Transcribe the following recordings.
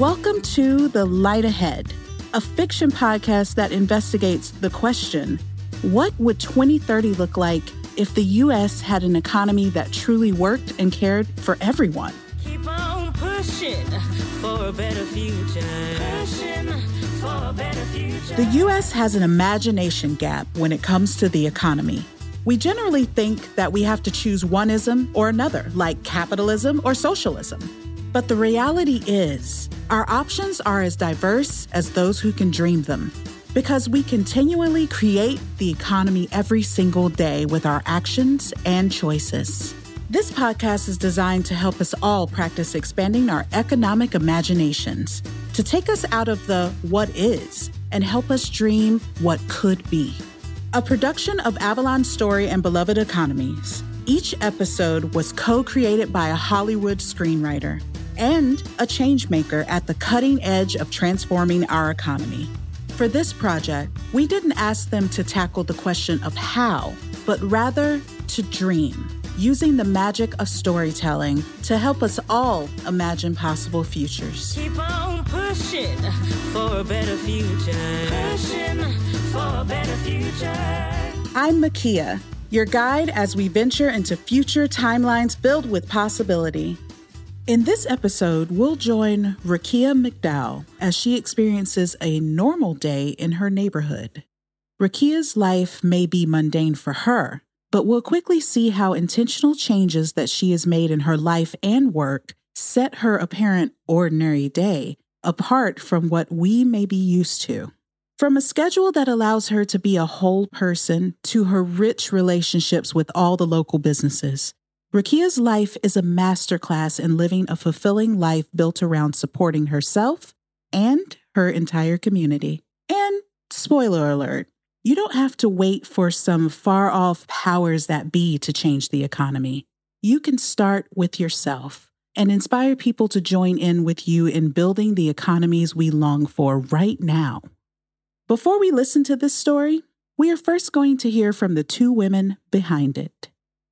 Welcome to The Light Ahead, a fiction podcast that investigates the question what would 2030 look like if the U.S. had an economy that truly worked and cared for everyone? Keep on pushing for a better future. Pushing for a better future. The U.S. has an imagination gap when it comes to the economy. We generally think that we have to choose one ism or another, like capitalism or socialism. But the reality is, our options are as diverse as those who can dream them. Because we continually create the economy every single day with our actions and choices. This podcast is designed to help us all practice expanding our economic imaginations, to take us out of the what is and help us dream what could be. A production of Avalon Story and Beloved Economies. Each episode was co created by a Hollywood screenwriter and a changemaker at the cutting edge of transforming our economy. For this project, we didn't ask them to tackle the question of how, but rather to dream, using the magic of storytelling to help us all imagine possible futures. Keep on pushing for a better future. Pushing for a better future. I'm Makia, your guide as we venture into future timelines filled with possibility. In this episode, we'll join Rakia McDowell as she experiences a normal day in her neighborhood. Rakia's life may be mundane for her, but we'll quickly see how intentional changes that she has made in her life and work set her apparent ordinary day apart from what we may be used to. From a schedule that allows her to be a whole person to her rich relationships with all the local businesses, Rakia's life is a masterclass in living a fulfilling life built around supporting herself and her entire community. And spoiler alert, you don't have to wait for some far off powers that be to change the economy. You can start with yourself and inspire people to join in with you in building the economies we long for right now. Before we listen to this story, we are first going to hear from the two women behind it.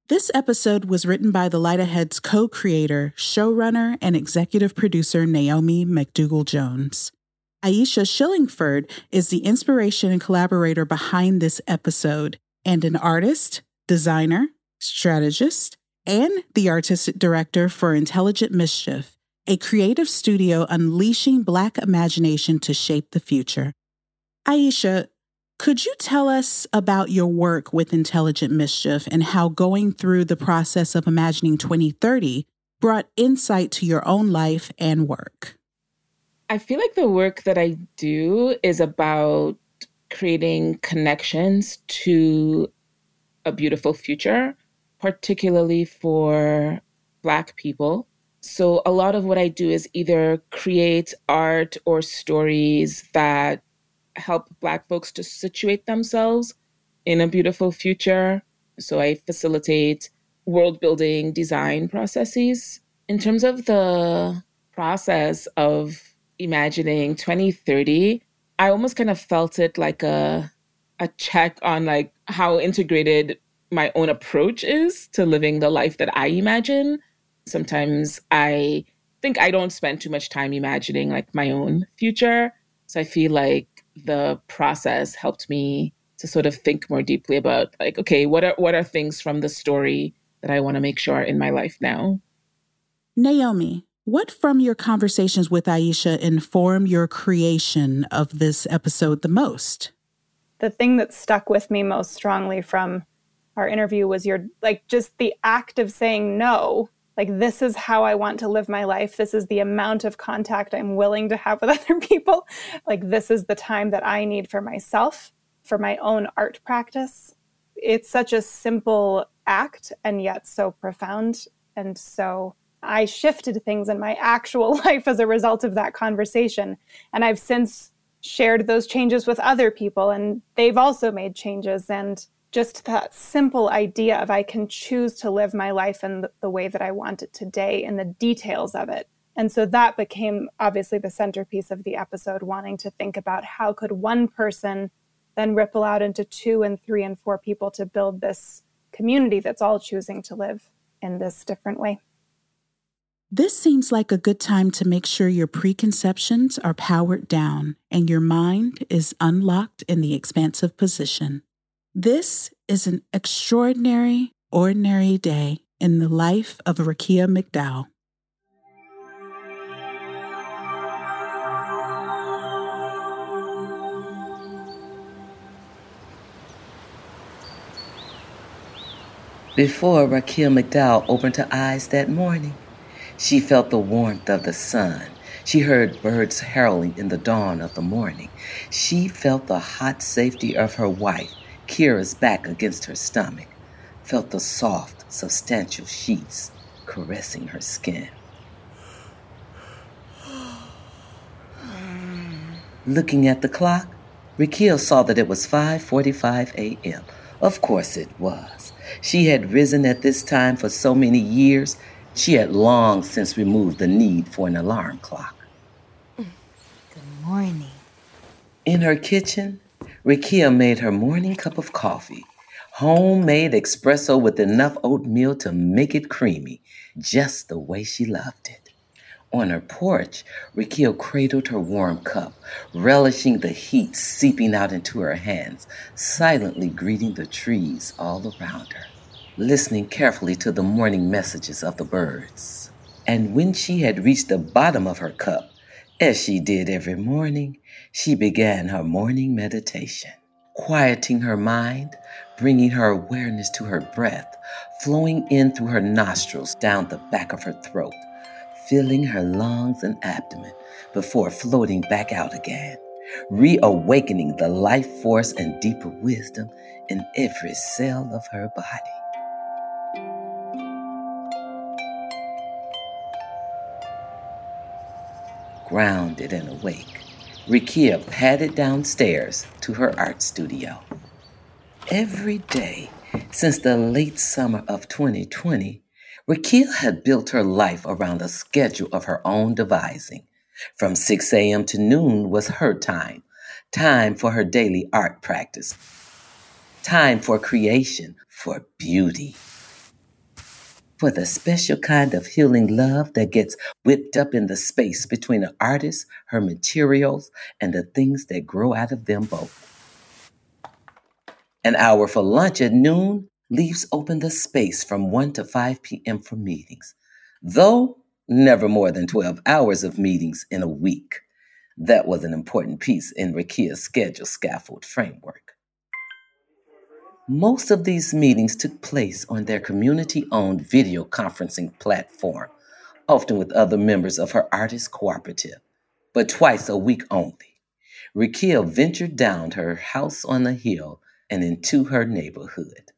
This episode was written by The Light Ahead's co creator, showrunner, and executive producer Naomi McDougall Jones. Aisha Shillingford is the inspiration and collaborator behind this episode, and an artist, designer, strategist, and the artistic director for Intelligent Mischief, a creative studio unleashing Black imagination to shape the future. Aisha, could you tell us about your work with Intelligent Mischief and how going through the process of imagining 2030 brought insight to your own life and work? I feel like the work that I do is about creating connections to a beautiful future, particularly for Black people. So, a lot of what I do is either create art or stories that help Black folks to situate themselves in a beautiful future. So I facilitate world building design processes. In terms of the process of imagining 2030, I almost kind of felt it like a a check on like how integrated my own approach is to living the life that I imagine. Sometimes I think I don't spend too much time imagining like my own future. So I feel like the process helped me to sort of think more deeply about like okay what are what are things from the story that i want to make sure are in my life now? Naomi what from your conversations with aisha inform your creation of this episode the most? The thing that stuck with me most strongly from our interview was your like just the act of saying no like this is how i want to live my life. This is the amount of contact i'm willing to have with other people. Like this is the time that i need for myself for my own art practice. It's such a simple act and yet so profound. And so i shifted things in my actual life as a result of that conversation. And i've since shared those changes with other people and they've also made changes. And just that simple idea of I can choose to live my life in the, way that I want it today and the details of it. And so that became obviously the centerpiece of the episode, wanting to think about how could one person then ripple out into two and three and four people to build this community that's all choosing to live in this different way. This seems like a good time to make sure your preconceptions are powered down and your mind is unlocked in the expansive position. This is an extraordinary, ordinary day in the life of Rakia McDowell. Before Rakia McDowell opened her eyes that morning, she felt the warmth of the sun. She heard birds caroling in the dawn of the morning. She felt the hot safety of her wife, Kira's back against her stomach, felt the soft, substantial sheets caressing her skin. Looking at the clock, Rakia saw that it was 5:45 a.m. Of course it was. She had risen at this time for so many years, she had long since removed the need for an alarm clock. Good morning. In her kitchen, Rakia made her morning cup of coffee, homemade espresso with enough oatmeal to make it creamy, just the way she loved it. On her porch, Rakia cradled her warm cup, relishing the heat seeping out into her hands, silently greeting the trees all around her, listening carefully to the morning messages of the birds. And when she had reached the bottom of her cup, as she did every morning, she began her morning meditation, quieting her mind, bringing her awareness to her breath, flowing in through her nostrils down the back of her throat filling her lungs and abdomen before floating back out again, reawakening the life force and deeper wisdom in every cell of her body. Grounded and awake, Rakia padded downstairs to her art studio. Every day since the late summer of 2020, Rakia had built her life around a schedule of her own devising. From 6 a.m. to noon was her time, time for her daily art practice, time for creation, for beauty, for the special kind of healing love that gets whipped up in the space between an artist, her materials, and the things that grow out of them both. An hour for lunch at noon leaves open the space from 1 to 5 p.m. for meetings, though never more than 12 hours of meetings in a week. That was an important piece in Rakia's schedule scaffold framework. Most of these meetings took place on their community owned video conferencing platform, often with other members of her artist cooperative, but twice a week only. Rakia ventured down her house on the hill and into her neighborhood.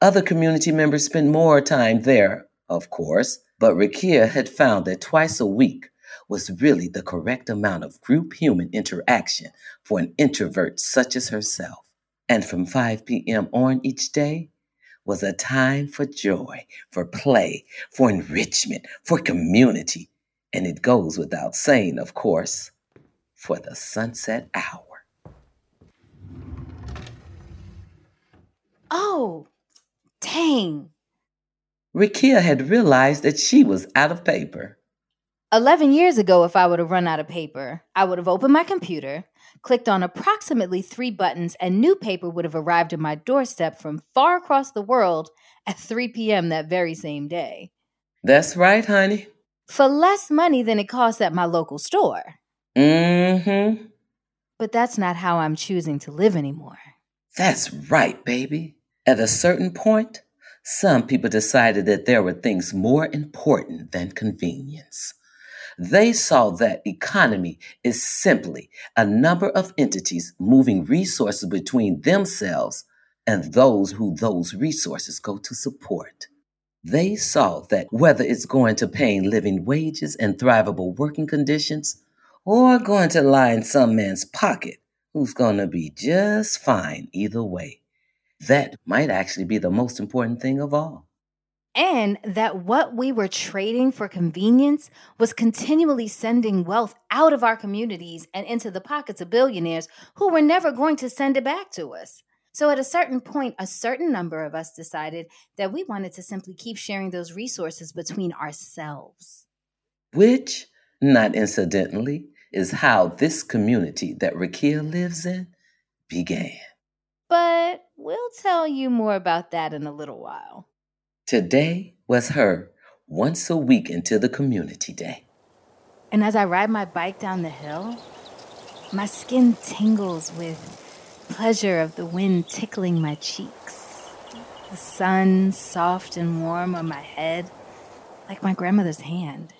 Other community members spent more time there, of course, but Rakia had found that twice a week was really the correct amount of group human interaction for an introvert such as herself. And from 5 p.m. on each day was a time for joy, for play, for enrichment, for community. And it goes without saying, of course, for the sunset hour. Oh, Dang. Rakia had realized that she was out of paper. 11 years ago, if I would have run out of paper, I would have opened my computer, clicked on approximately three buttons, and new paper would have arrived at my doorstep from far across the world at 3 p.m. that very same day. That's right, honey. For less money than it costs at my local store. Mm hmm. But that's not how I'm choosing to live anymore. That's right, baby. At a certain point, some people decided that there were things more important than convenience. They saw that economy is simply a number of entities moving resources between themselves and those who those resources go to support. They saw that whether it's going to paying living wages and thrivable working conditions, or going to line some man's pocket who's going to be just fine either way that might actually be the most important thing of all. And that what we were trading for convenience was continually sending wealth out of our communities and into the pockets of billionaires who were never going to send it back to us. So, at a certain point, a certain number of us decided that we wanted to simply keep sharing those resources between ourselves. which, not incidentally, is how this community that Rakia lives in began. But we'll tell you more about that in a little while. Today was her once a week into the community day. And as I ride my bike down the hill, my skin tingles with pleasure of the wind tickling my cheeks, the sun soft and warm on my head, like my grandmother's hand.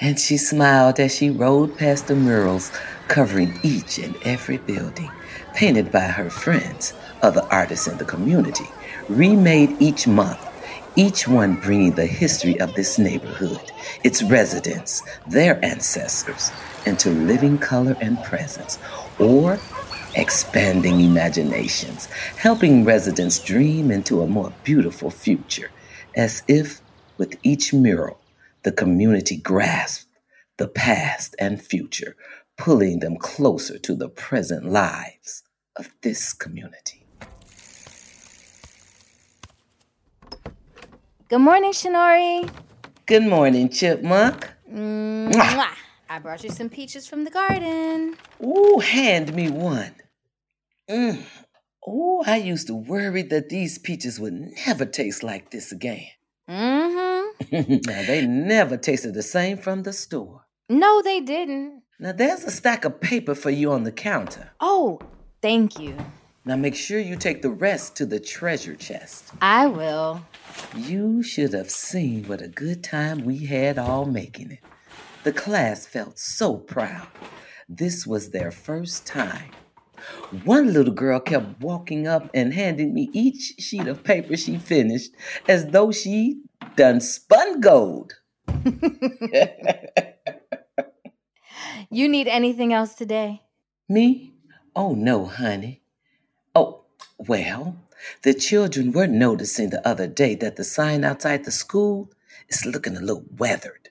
And she smiled as she rode past the murals covering each and every building, painted by her friends, other artists in the community, remade each month, each one bringing the history of this neighborhood, its residents, their ancestors, into living color and presence, or expanding imaginations, helping residents dream into a more beautiful future, as if with each mural, the community grasped the past and future, pulling them closer to the present lives of this community. Good morning, Shinori. Good morning, Chipmunk. Mwah. I brought you some peaches from the garden. Ooh, hand me one. Mm. Oh, I used to worry that these peaches would never taste like this again. Mm-hmm. now, they never tasted the same from the store. No, they didn't. Now, there's a stack of paper for you on the counter. Oh, thank you. Now, make sure you take the rest to the treasure chest. I will. You should have seen what a good time we had all making it. The class felt so proud. This was their first time. One little girl kept walking up and handing me each sheet of paper she finished as though she done spun gold. you need anything else today? Me? Oh, no, honey. Oh, well, the children were noticing the other day that the sign outside the school is looking a little weathered.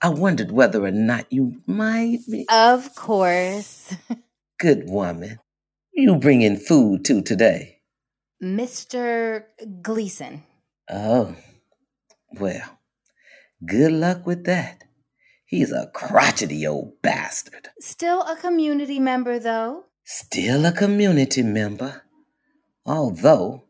I wondered whether or not you might be. Of course. Good woman. You bring in food too today. Mr. Gleason. Oh, well, good luck with that. He's a crotchety old bastard. Still a community member, though. Still a community member. Although,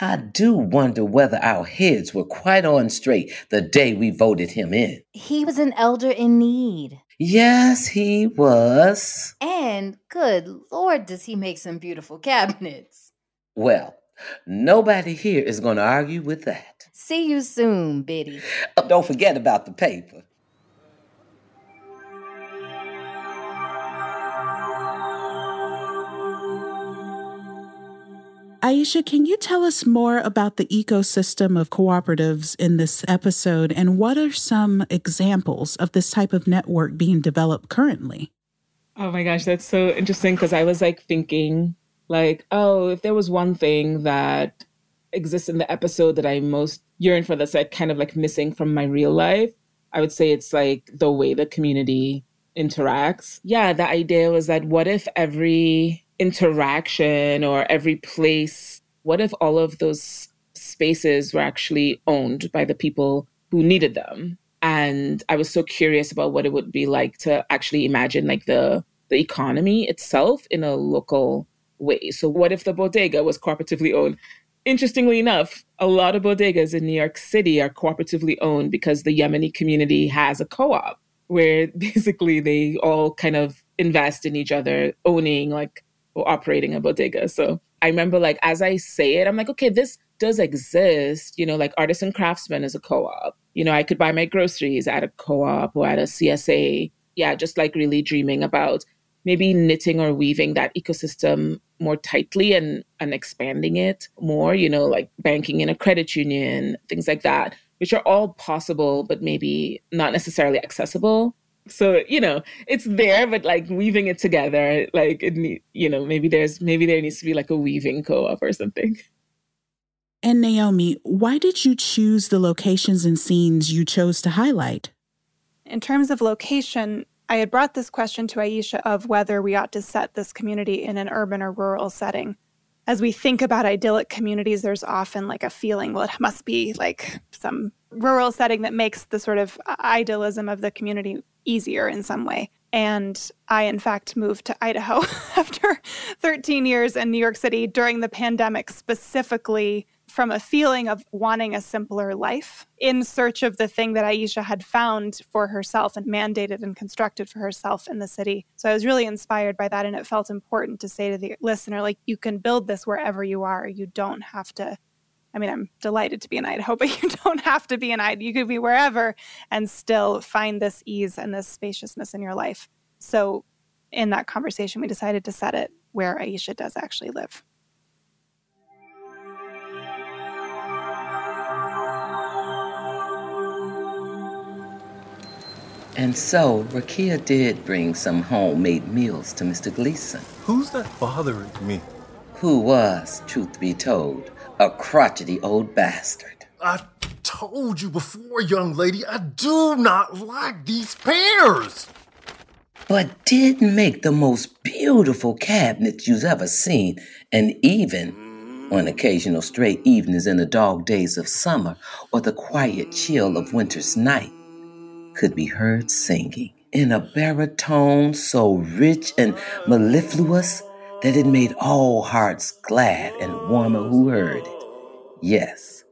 I do wonder whether our heads were quite on straight the day we voted him in. He was an elder in need. Yes, he was. And good Lord, does he make some beautiful cabinets. Well, nobody here is going to argue with that. See you soon, Biddy. Oh, don't forget about the paper. Aisha, can you tell us more about the ecosystem of cooperatives in this episode and what are some examples of this type of network being developed currently? Oh my gosh, that's so interesting because I was like thinking, like, oh, if there was one thing that exists in the episode that I most yearn for that's like kind of like missing from my real life, I would say it's like the way the community interacts. Yeah, the idea was that what if every interaction or every place, what if all of those spaces were actually owned by the people who needed them? And I was so curious about what it would be like to actually imagine like the the economy itself in a local way. So what if the bodega was cooperatively owned? Interestingly enough, a lot of bodegas in New York City are cooperatively owned because the Yemeni community has a co-op where basically they all kind of invest in each other, owning like or operating a bodega. So I remember like as I say it, I'm like, okay, this does exist. You know, like artisan craftsman is a co-op. You know, I could buy my groceries at a co-op or at a CSA. Yeah, just like really dreaming about maybe knitting or weaving that ecosystem more tightly and and expanding it more, you know, like banking in a credit union, things like that, which are all possible but maybe not necessarily accessible so you know it's there but like weaving it together like it need, you know maybe there's maybe there needs to be like a weaving co-op or something. And naomi why did you choose the locations and scenes you chose to highlight? In terms of location i had brought this question to aisha of whether we ought to set this community in an urban or rural setting. As we think about idyllic communities, there's often like a feeling, well, it must be like some rural setting that makes the sort of idealism of the community easier in some way. And I, in fact, moved to Idaho after 13 years in New York City during the pandemic, specifically from a feeling of wanting a simpler life in search of the thing that Aisha had found for herself and mandated and constructed for herself in the city. So I was really inspired by that. And it felt important to say to the listener, like, you can build this wherever you are. You don't have to. I mean, I'm delighted to be in Idaho, but you don't have to be in Idaho. You could be wherever and still find this ease and this spaciousness in your life. So, in that conversation, we decided to set it where Aisha does actually live. And so, Rakia did bring some homemade meals to Mr. Gleason. Who's that bothering me? Who was, truth be told, a crotchety old bastard. I told you before, young lady, I do not like these pears. But did make the most beautiful cabinets you've ever seen, and even on occasional straight evenings in the dog days of summer or the quiet chill of winter's night could be heard singing in a baritone so rich and mellifluous that it made all hearts glad and warmer who heard it. Yes,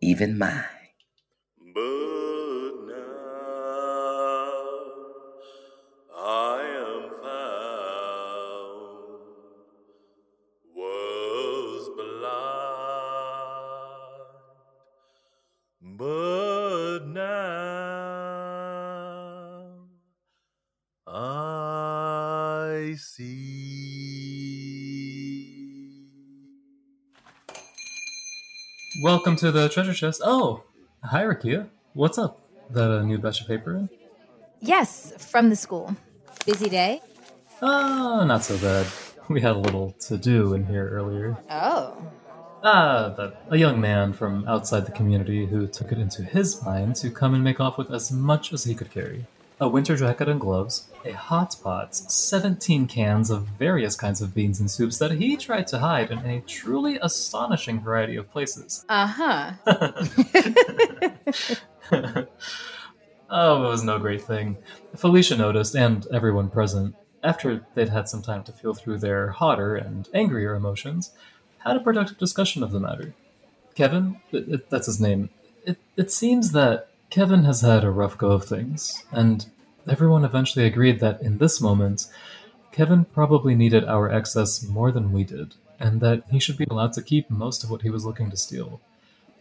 even mine. Welcome to the treasure chest. Oh, hi, Rakia. What's up? That a new batch of paper in? Yes, from the school. Busy day? Ah, not so bad. We had a little to do in here earlier. Oh. Ah, that a young man from outside the community who took it into his mind to come and make off with as much as he could carry. A winter jacket and gloves, a hot pot, 17 cans of various kinds of beans and soups that he tried to hide in a truly astonishing variety of places. Uh huh. oh, it was no great thing. Felicia noticed, and everyone present, after they'd had some time to feel through their hotter and angrier emotions, had a productive discussion of the matter. Kevin, it, it- that's his name, it, it seems that Kevin has had a rough go of things, and everyone eventually agreed that in this moment, Kevin probably needed our excess more than we did, and that he should be allowed to keep most of what he was looking to steal.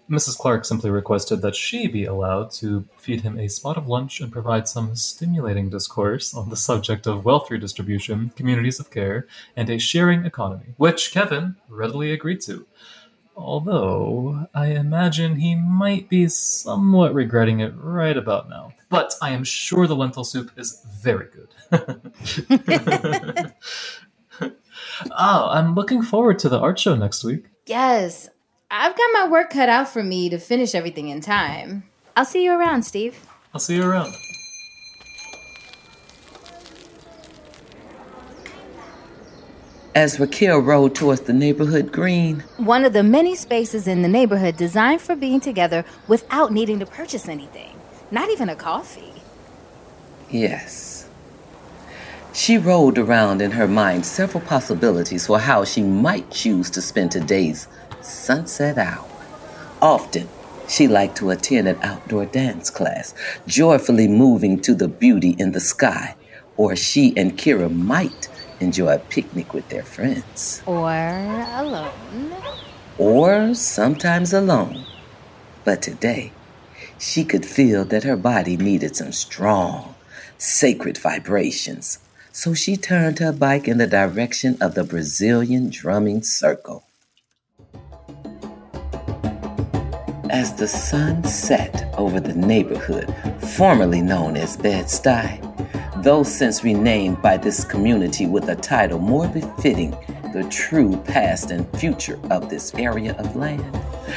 Mrs. Clark simply requested that she be allowed to feed him a spot of lunch and provide some stimulating discourse on the subject of wealth redistribution, communities of care, and a sharing economy, which Kevin readily agreed to. Although, I imagine he might be somewhat regretting it right about now. But I am sure the lentil soup is very good. oh, I'm looking forward to the art show next week. Yes, I've got my work cut out for me to finish everything in time. I'll see you around, Steve. I'll see you around. As Rakia rode towards the neighborhood green, One of the many spaces in the neighborhood designed for being together without needing to purchase anything, not even a coffee. yes. She rolled around in her mind several possibilities for how she might choose to spend today's sunset hour. Often, she liked to attend an outdoor dance class, joyfully moving to the beauty in the sky, or she and Kira might enjoy a picnic with their friends, Or alone. or sometimes alone. But today, she could feel that her body needed some strong, sacred vibrations. So she turned her bike in the direction of the Brazilian drumming circle. As the sun set over the neighborhood, formerly known as Bed-Stuy, though since renamed by this community with a title more befitting the true past and future of this area of land,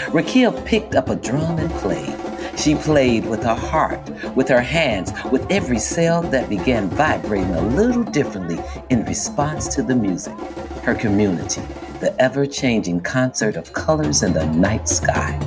Rakia picked up a drum and played. She played with her heart, with her hands, with every cell that began vibrating a little differently in response to the music. Her community, the ever changing concert of colors in the night sky.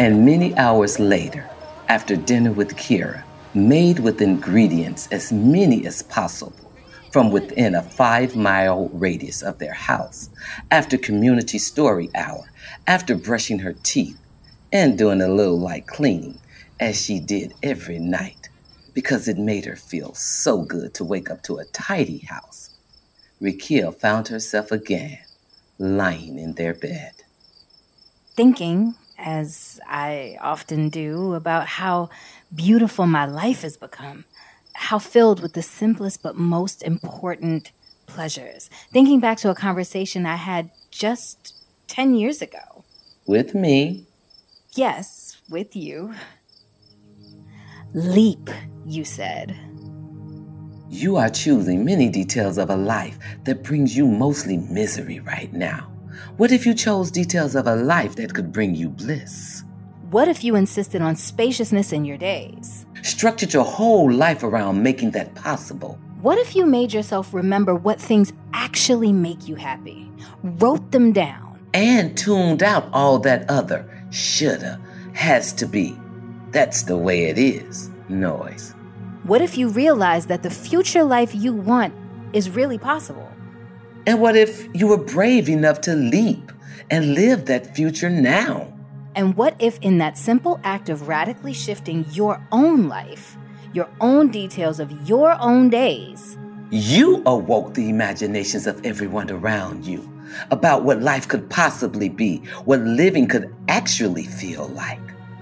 And many hours later, after dinner with Kira, made with ingredients as many as possible from within a five mile radius of their house, after community story hour, after brushing her teeth, and doing a little light cleaning, as she did every night, because it made her feel so good to wake up to a tidy house. Rakia found herself again lying in their bed. Thinking as I often do, about how beautiful my life has become, how filled with the simplest but most important pleasures. Thinking back to a conversation I had just 10 years ago. With me? Yes, with you. Leap, you said. You are choosing many details of a life that brings you mostly misery right now. What if you chose details of a life that could bring you bliss? What if you insisted on spaciousness in your days? Structured your whole life around making that possible. What if you made yourself remember what things actually make you happy? Wrote them down. And tuned out all that other shoulda, has to be. That's the way it is noise. What if you realized that the future life you want is really possible? And what if you were brave enough to leap and live that future now? And what if, in that simple act of radically shifting your own life, your own details of your own days, you awoke the imaginations of everyone around you about what life could possibly be, what living could actually feel like?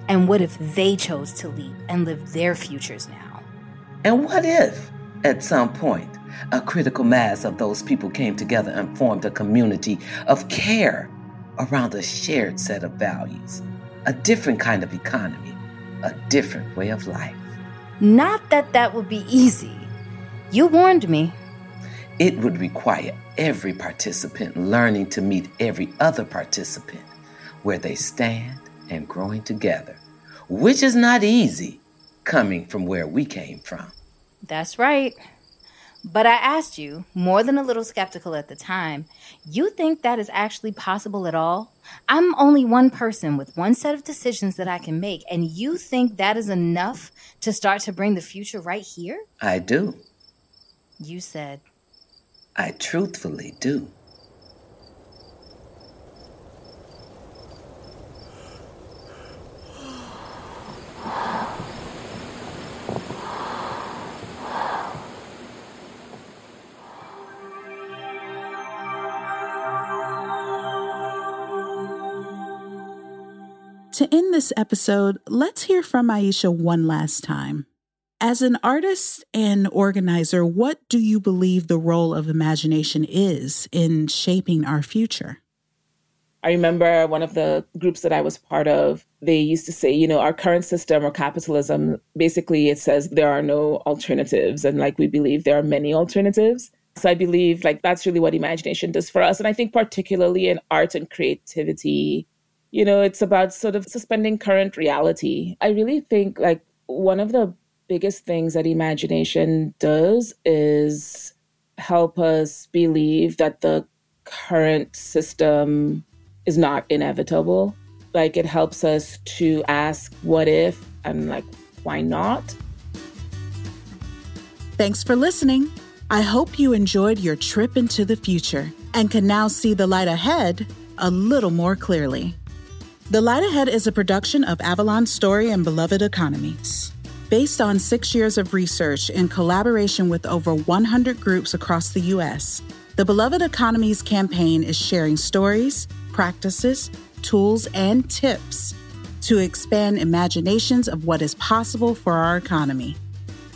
And what if they chose to leap and live their futures now? And what if, at some point, a critical mass of those people came together and formed a community of care around a shared set of values, a different kind of economy, a different way of life. Not that that would be easy. You warned me. It would require every participant learning to meet every other participant where they stand and growing together, which is not easy coming from where we came from. That's right. But I asked you, more than a little skeptical at the time, you think that is actually possible at all? I'm only one person with one set of decisions that I can make, and you think that is enough to start to bring the future right here? I do. You said. I truthfully do. To end this episode, let's hear from Aisha one last time. As an artist and organizer, what do you believe the role of imagination is in shaping our future? I remember one of the groups that I was part of, they used to say, you know, our current system or capitalism, basically it says there are no alternatives. And like we believe there are many alternatives. So I believe like that's really what imagination does for us. And I think particularly in art and creativity, you know, it's about sort of suspending current reality. I really think like one of the biggest things that imagination does is help us believe that the current system is not inevitable. Like it helps us to ask what if and like why not. Thanks for listening. I hope you enjoyed your trip into the future and can now see the light ahead a little more clearly. The Light Ahead is a production of Avalon Story and Beloved Economies. Based on six years of research in collaboration with over 100 groups across the U.S., the Beloved Economies campaign is sharing stories, practices, tools, and tips to expand imaginations of what is possible for our economy.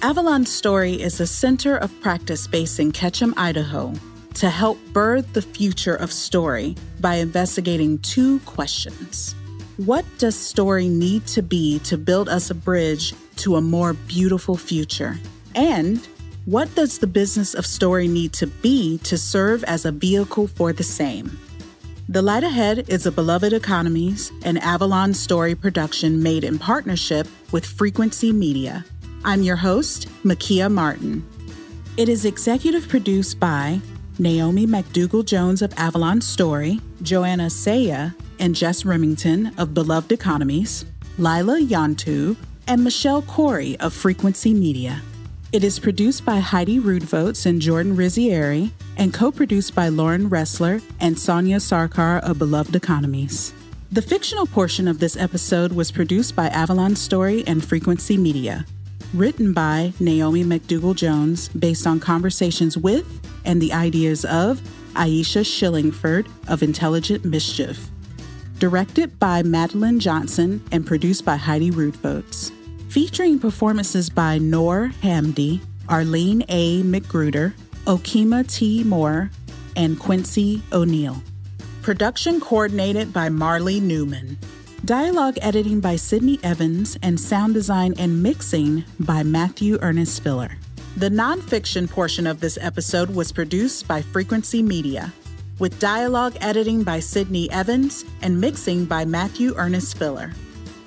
Avalon Story is a center of practice based in Ketchum, Idaho, to help birth the future of story by investigating two questions. What does story need to be to build us a bridge to a more beautiful future? And what does the business of story need to be to serve as a vehicle for the same? The Light Ahead is a Beloved Economies and Avalon Story production made in partnership with Frequency Media. I'm your host, Makia Martin. It is executive produced by Naomi McDougall Jones of Avalon Story, Joanna Saya, and Jess Remington of Beloved Economies, Lila Yantu, and Michelle Corey of Frequency Media. It is produced by Heidi Rudvotes and Jordan Rizzieri and co produced by Lauren Ressler and Sonia Sarkar of Beloved Economies. The fictional portion of this episode was produced by Avalon Story and Frequency Media. Written by Naomi McDougall Jones, based on conversations with and the ideas of Aisha Shillingford of Intelligent Mischief. Directed by Madeline Johnson and produced by Heidi Rudvotes featuring performances by Noor Hamdi, Arlene A. McGruder, Okima T. Moore, and Quincy O'Neill. Production coordinated by Marley Newman. Dialogue editing by Sydney Evans and sound design and mixing by Matthew Ernest Filler. The nonfiction portion of this episode was produced by Frequency Media, with dialogue editing by Sydney Evans and mixing by Matthew Ernest Filler.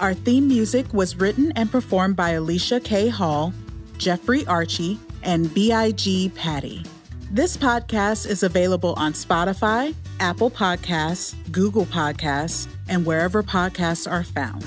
Our theme music was written and performed by Alicia K. Hall, Jeffrey Archie, and B.I.G. Patty. This podcast is available on Spotify, Apple Podcasts, Google Podcasts, and wherever podcasts are found.